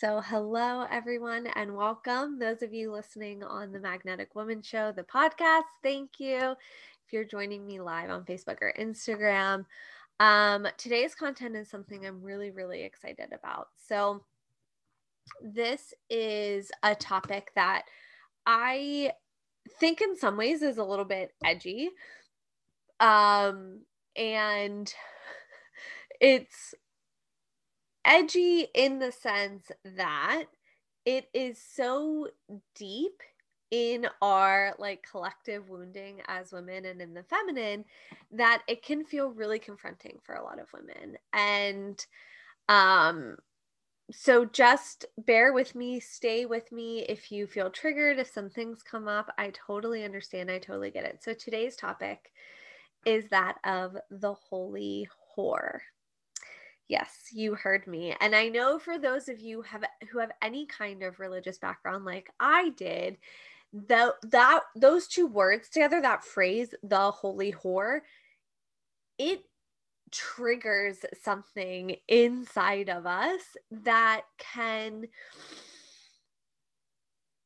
So, hello, everyone, and welcome. Those of you listening on the Magnetic Woman Show, the podcast, thank you. If you're joining me live on Facebook or Instagram, um, today's content is something I'm really, really excited about. So, this is a topic that I think in some ways is a little bit edgy. Um, and it's edgy in the sense that it is so deep in our like collective wounding as women and in the feminine that it can feel really confronting for a lot of women. And um so just bear with me stay with me if you feel triggered if some things come up. I totally understand. I totally get it. So today's topic is that of the holy whore Yes, you heard me. And I know for those of you have who have any kind of religious background like I did, that that those two words together, that phrase, the holy whore, it triggers something inside of us that can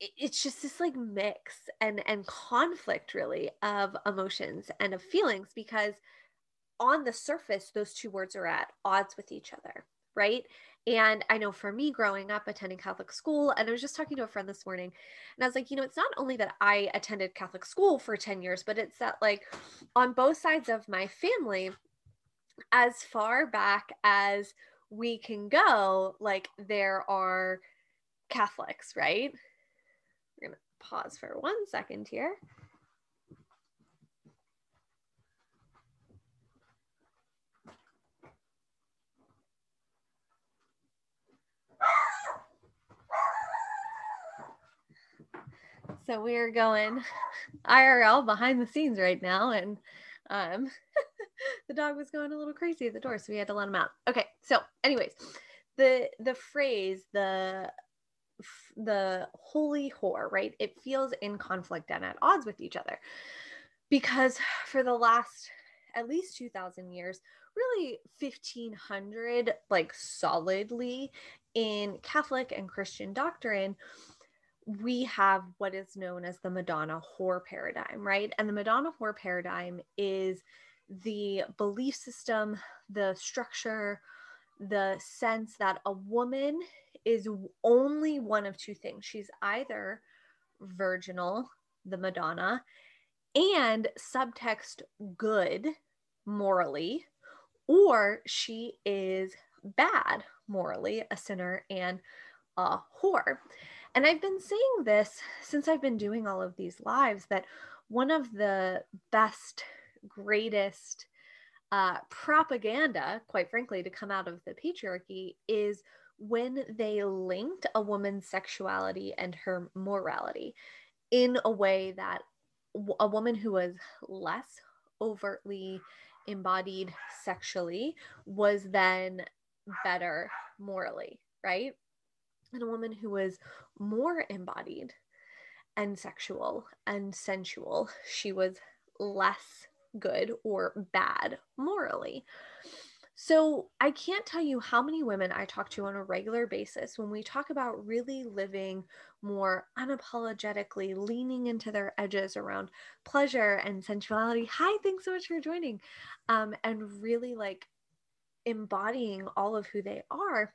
it's just this like mix and and conflict really of emotions and of feelings because on the surface, those two words are at odds with each other, right? And I know for me growing up attending Catholic school, and I was just talking to a friend this morning, and I was like, you know, it's not only that I attended Catholic school for 10 years, but it's that, like, on both sides of my family, as far back as we can go, like, there are Catholics, right? We're going to pause for one second here. So we're going IRL behind the scenes right now, and um, the dog was going a little crazy at the door, so we had to let him out. Okay, so anyways, the the phrase the the holy whore, right? It feels in conflict and at odds with each other because for the last at least 2000 years really 1500 like solidly in catholic and christian doctrine we have what is known as the Madonna whore paradigm, right? And the Madonna whore paradigm is the belief system, the structure, the sense that a woman is only one of two things. She's either virginal, the Madonna, and subtext good morally, or she is bad morally, a sinner and a whore. And I've been saying this since I've been doing all of these lives that one of the best, greatest uh, propaganda, quite frankly, to come out of the patriarchy is when they linked a woman's sexuality and her morality in a way that a woman who was less overtly embodied sexually was then better morally, right? And a woman who was more embodied and sexual and sensual. She was less good or bad morally. So, I can't tell you how many women I talk to on a regular basis when we talk about really living more unapologetically, leaning into their edges around pleasure and sensuality. Hi, thanks so much for joining. Um, and really like embodying all of who they are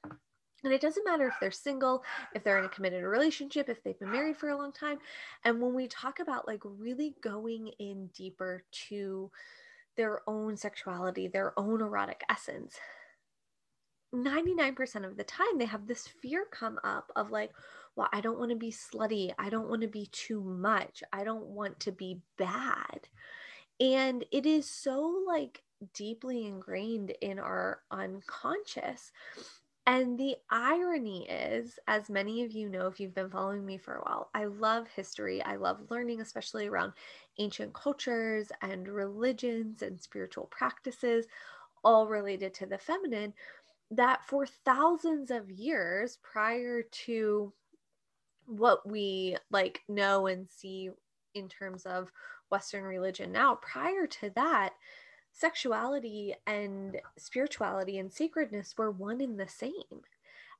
and it doesn't matter if they're single, if they're in a committed relationship, if they've been married for a long time. And when we talk about like really going in deeper to their own sexuality, their own erotic essence, 99% of the time they have this fear come up of like, well, I don't want to be slutty. I don't want to be too much. I don't want to be bad. And it is so like deeply ingrained in our unconscious and the irony is, as many of you know, if you've been following me for a while, I love history. I love learning, especially around ancient cultures and religions and spiritual practices, all related to the feminine. That for thousands of years prior to what we like know and see in terms of Western religion now, prior to that, sexuality and spirituality and sacredness were one and the same.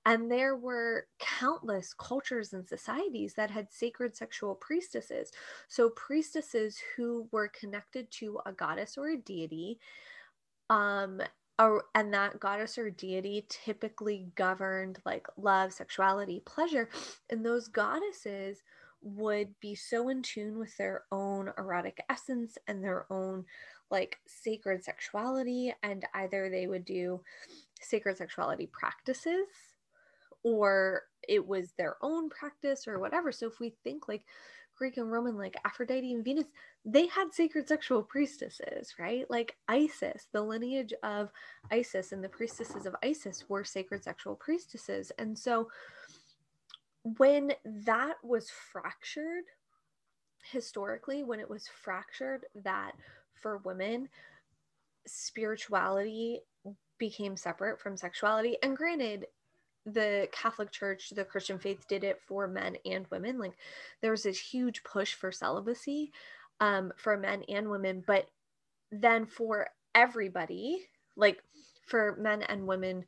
And there were countless cultures and societies that had sacred sexual priestesses. So, priestesses who were connected to a goddess or a deity. Um, and that goddess or deity typically governed like love, sexuality, pleasure. And those goddesses would be so in tune with their own erotic essence and their own like sacred sexuality. And either they would do sacred sexuality practices or it was their own practice or whatever. So if we think like Greek and Roman, like Aphrodite and Venus, they had sacred sexual priestesses, right? Like Isis, the lineage of Isis and the priestesses of Isis were sacred sexual priestesses. And so when that was fractured, historically, when it was fractured, that for women, spirituality became separate from sexuality. And granted, the Catholic Church, the Christian faith did it for men and women. Like there was this huge push for celibacy um, for men and women, but then for everybody, like for men and women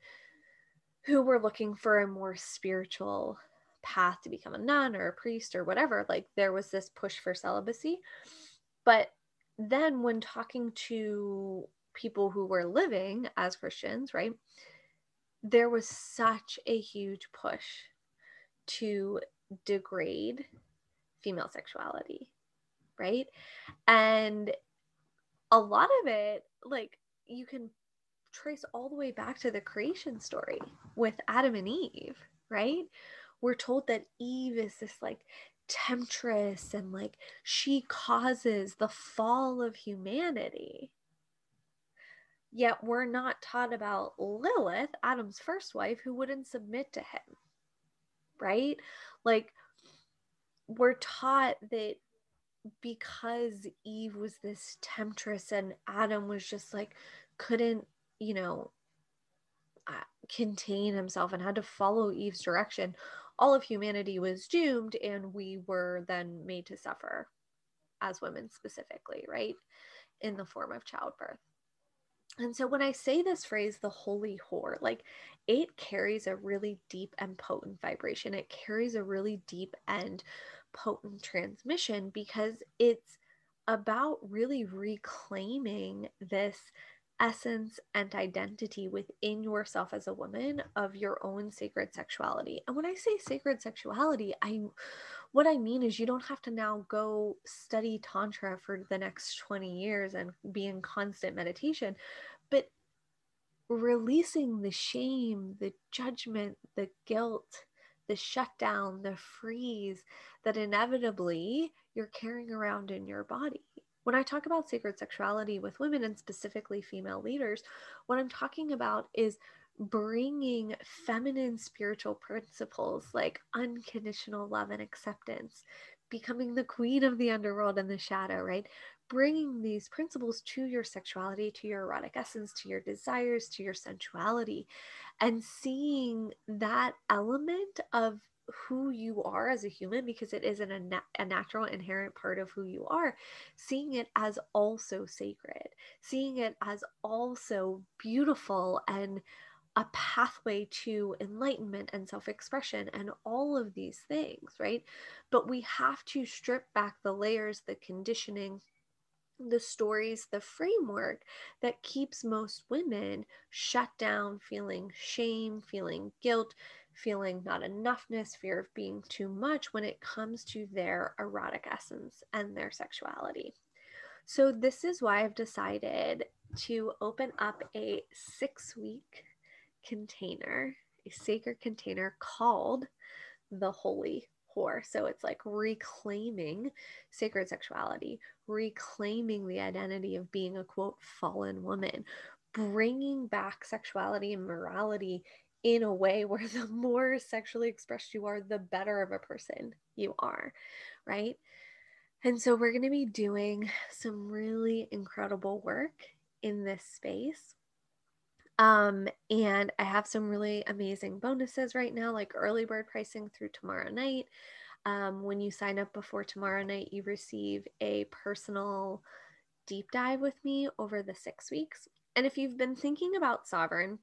who were looking for a more spiritual path to become a nun or a priest or whatever, like there was this push for celibacy. But then when talking to people who were living as Christians, right? there was such a huge push to degrade female sexuality, right? And a lot of it, like, you can trace all the way back to the creation story with Adam and Eve, right? We're told that Eve is this like temptress and like she causes the fall of humanity Yet we're not taught about Lilith, Adam's first wife, who wouldn't submit to him. Right? Like, we're taught that because Eve was this temptress and Adam was just like, couldn't, you know, uh, contain himself and had to follow Eve's direction, all of humanity was doomed and we were then made to suffer as women specifically, right? In the form of childbirth. And so when I say this phrase, the holy whore, like it carries a really deep and potent vibration. It carries a really deep and potent transmission because it's about really reclaiming this essence and identity within yourself as a woman of your own sacred sexuality. And when I say sacred sexuality, I what I mean is you don't have to now go study tantra for the next 20 years and be in constant meditation, but releasing the shame, the judgment, the guilt, the shutdown, the freeze that inevitably you're carrying around in your body. When I talk about sacred sexuality with women and specifically female leaders, what I'm talking about is bringing feminine spiritual principles like unconditional love and acceptance, becoming the queen of the underworld and the shadow, right? Bringing these principles to your sexuality, to your erotic essence, to your desires, to your sensuality, and seeing that element of who you are as a human because it isn't a, na- a natural inherent part of who you are seeing it as also sacred seeing it as also beautiful and a pathway to enlightenment and self expression and all of these things, right? But we have to strip back the layers, the conditioning, the stories, the framework that keeps most women shut down, feeling shame, feeling guilt, feeling not enoughness, fear of being too much when it comes to their erotic essence and their sexuality. So, this is why I've decided to open up a six week container, a sacred container called the Holy Whore. So it's like reclaiming sacred sexuality, reclaiming the identity of being a quote fallen woman, bringing back sexuality and morality in a way where the more sexually expressed you are, the better of a person you are, right? And so we're going to be doing some really incredible work in this space um, and I have some really amazing bonuses right now, like early bird pricing through tomorrow night. Um, when you sign up before tomorrow night, you receive a personal deep dive with me over the six weeks. And if you've been thinking about Sovereign,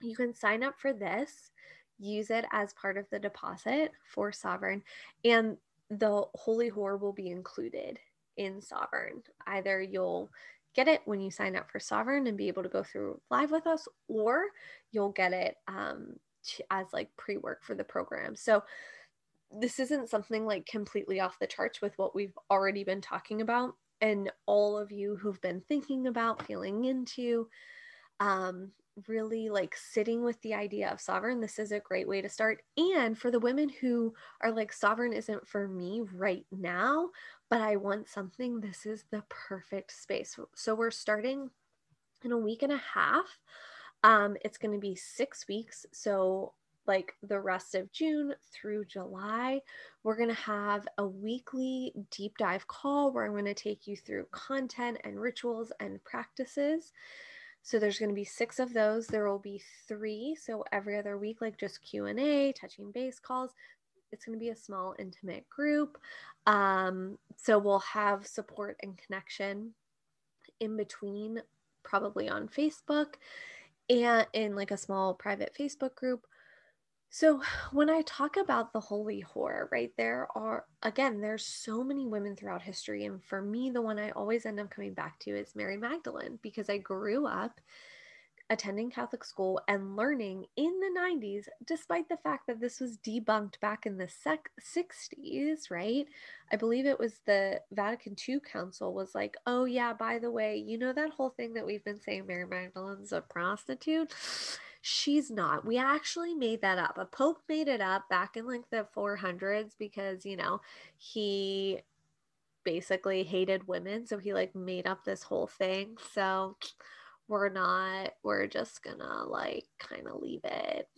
you can sign up for this, use it as part of the deposit for Sovereign, and the Holy Whore will be included in Sovereign. Either you'll get it when you sign up for Sovereign and be able to go through live with us, or you'll get it um, as like pre work for the program. So this isn't something like completely off the charts with what we've already been talking about. And all of you who've been thinking about, feeling into, um, really like sitting with the idea of sovereign, this is a great way to start. And for the women who are like, sovereign isn't for me right now, but I want something, this is the perfect space. So we're starting in a week and a half. Um, it's going to be six weeks. So like the rest of June through July, we're going to have a weekly deep dive call where I'm going to take you through content and rituals and practices. So there's going to be 6 of those. There will be 3, so every other week like just Q&A, touching base calls. It's going to be a small intimate group. Um, so we'll have support and connection in between probably on Facebook and in like a small private Facebook group so, when I talk about the holy whore, right, there are, again, there's so many women throughout history. And for me, the one I always end up coming back to is Mary Magdalene because I grew up attending Catholic school and learning in the 90s, despite the fact that this was debunked back in the sec- 60s, right? I believe it was the Vatican II Council was like, oh, yeah, by the way, you know that whole thing that we've been saying Mary Magdalene's a prostitute? She's not. We actually made that up. A pope made it up back in like the 400s because, you know, he basically hated women. So he like made up this whole thing. So we're not, we're just gonna like kind of leave it.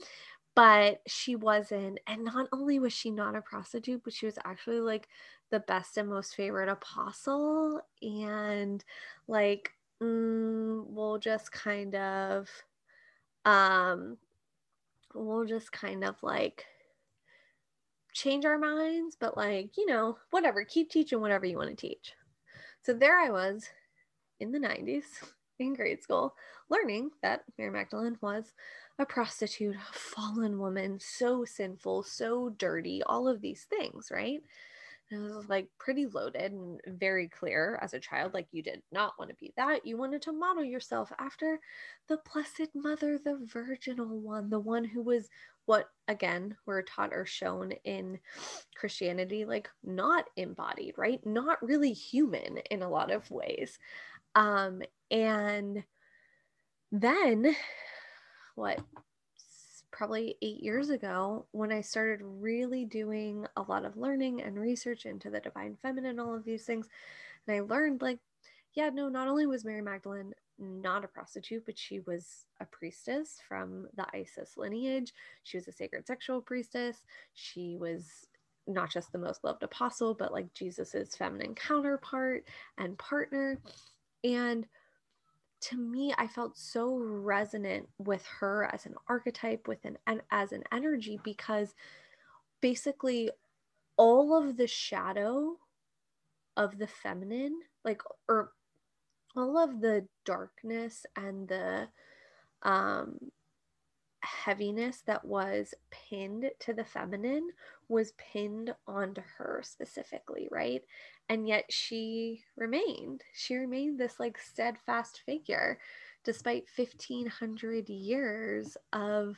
But she wasn't. And not only was she not a prostitute, but she was actually like the best and most favorite apostle. And like, mm, we'll just kind of um, we'll just kind of like change our minds, but like, you know, whatever, keep teaching whatever you want to teach. So there I was in the 90s in grade school learning that Mary Magdalene was a prostitute, a fallen woman, so sinful, so dirty, all of these things, right? And it was like pretty loaded and very clear as a child. Like you did not want to be that. You wanted to model yourself after the Blessed Mother, the virginal one, the one who was what, again, we're taught or shown in Christianity, like not embodied, right? Not really human in a lot of ways. Um, and then what probably eight years ago when I started really doing a lot of learning and research into the divine feminine, all of these things. And I learned, like, yeah, no, not only was Mary Magdalene not a prostitute, but she was a priestess from the Isis lineage. She was a sacred sexual priestess. She was not just the most loved apostle, but like Jesus's feminine counterpart and partner. And to me i felt so resonant with her as an archetype with an and as an energy because basically all of the shadow of the feminine like or all of the darkness and the um heaviness that was pinned to the feminine was pinned onto her specifically, right? And yet she remained. She remained this like steadfast figure despite 1500 years of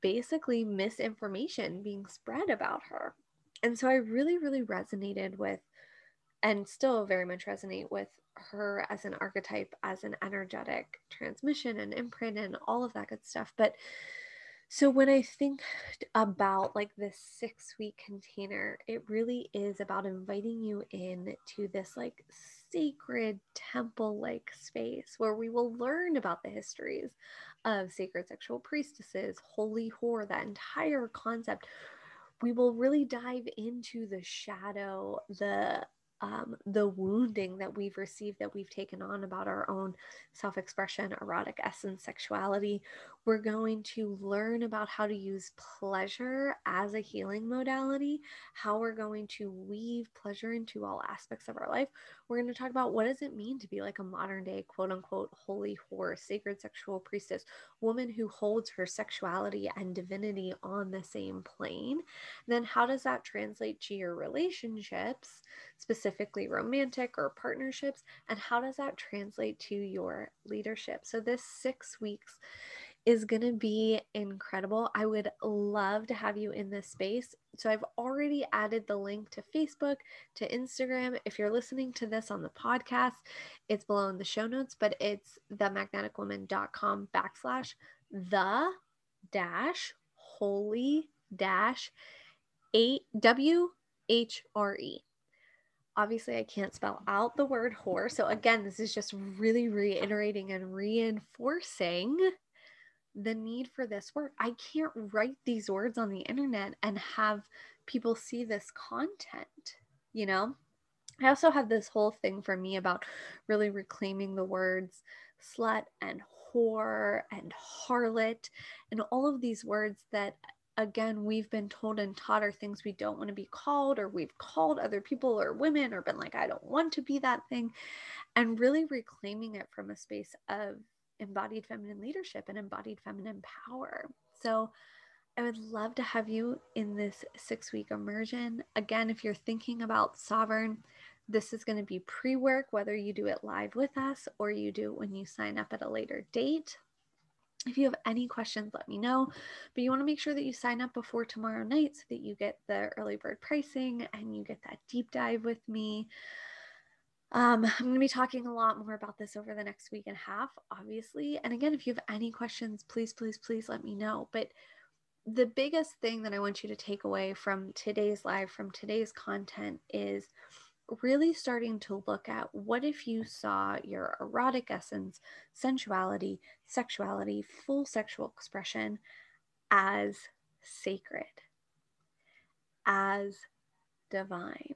basically misinformation being spread about her. And so I really, really resonated with and still very much resonate with her as an archetype, as an energetic transmission and imprint and all of that good stuff. But so when I think about like this six week container, it really is about inviting you in to this like sacred temple like space where we will learn about the histories of sacred sexual priestesses, holy whore, that entire concept. We will really dive into the shadow, the um, the wounding that we've received, that we've taken on about our own self expression, erotic essence, sexuality. We're going to learn about how to use pleasure as a healing modality, how we're going to weave pleasure into all aspects of our life. We're going to talk about what does it mean to be like a modern day, quote unquote, holy whore, sacred sexual priestess, woman who holds her sexuality and divinity on the same plane. Then, how does that translate to your relationships? specifically romantic or partnerships, and how does that translate to your leadership? So, this six weeks is going to be incredible. I would love to have you in this space. So, I've already added the link to Facebook, to Instagram. If you're listening to this on the podcast, it's below in the show notes, but it's themagneticwoman.com backslash the dash holy dash eight W H R E obviously I can't spell out the word whore. So again, this is just really reiterating and reinforcing the need for this work. I can't write these words on the internet and have people see this content, you know? I also have this whole thing for me about really reclaiming the words slut and whore and harlot and all of these words that again, we've been told and taught are things we don't want to be called, or we've called other people or women, or been like, I don't want to be that thing, and really reclaiming it from a space of embodied feminine leadership and embodied feminine power. So, I would love to have you in this six week immersion. Again, if you're thinking about sovereign, this is going to be pre work, whether you do it live with us or you do it when you sign up at a later date. If you have any questions, let me know. But you want to make sure that you sign up before tomorrow night so that you get the early bird pricing and you get that deep dive with me. Um, I'm going to be talking a lot more about this over the next week and a half, obviously. And again, if you have any questions, please, please, please let me know. But the biggest thing that I want you to take away from today's live, from today's content, is really starting to look at what if you saw your erotic essence, sensuality, sexuality, full sexual expression as sacred, as divine,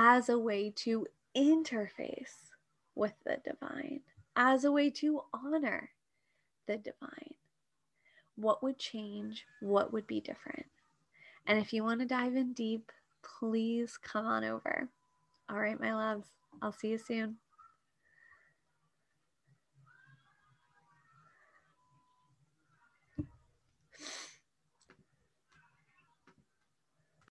as a way to interface with the divine, as a way to honor the divine. What would change? What would be different? And if you want to dive in deep, please come on over. All right, my loves, I'll see you soon.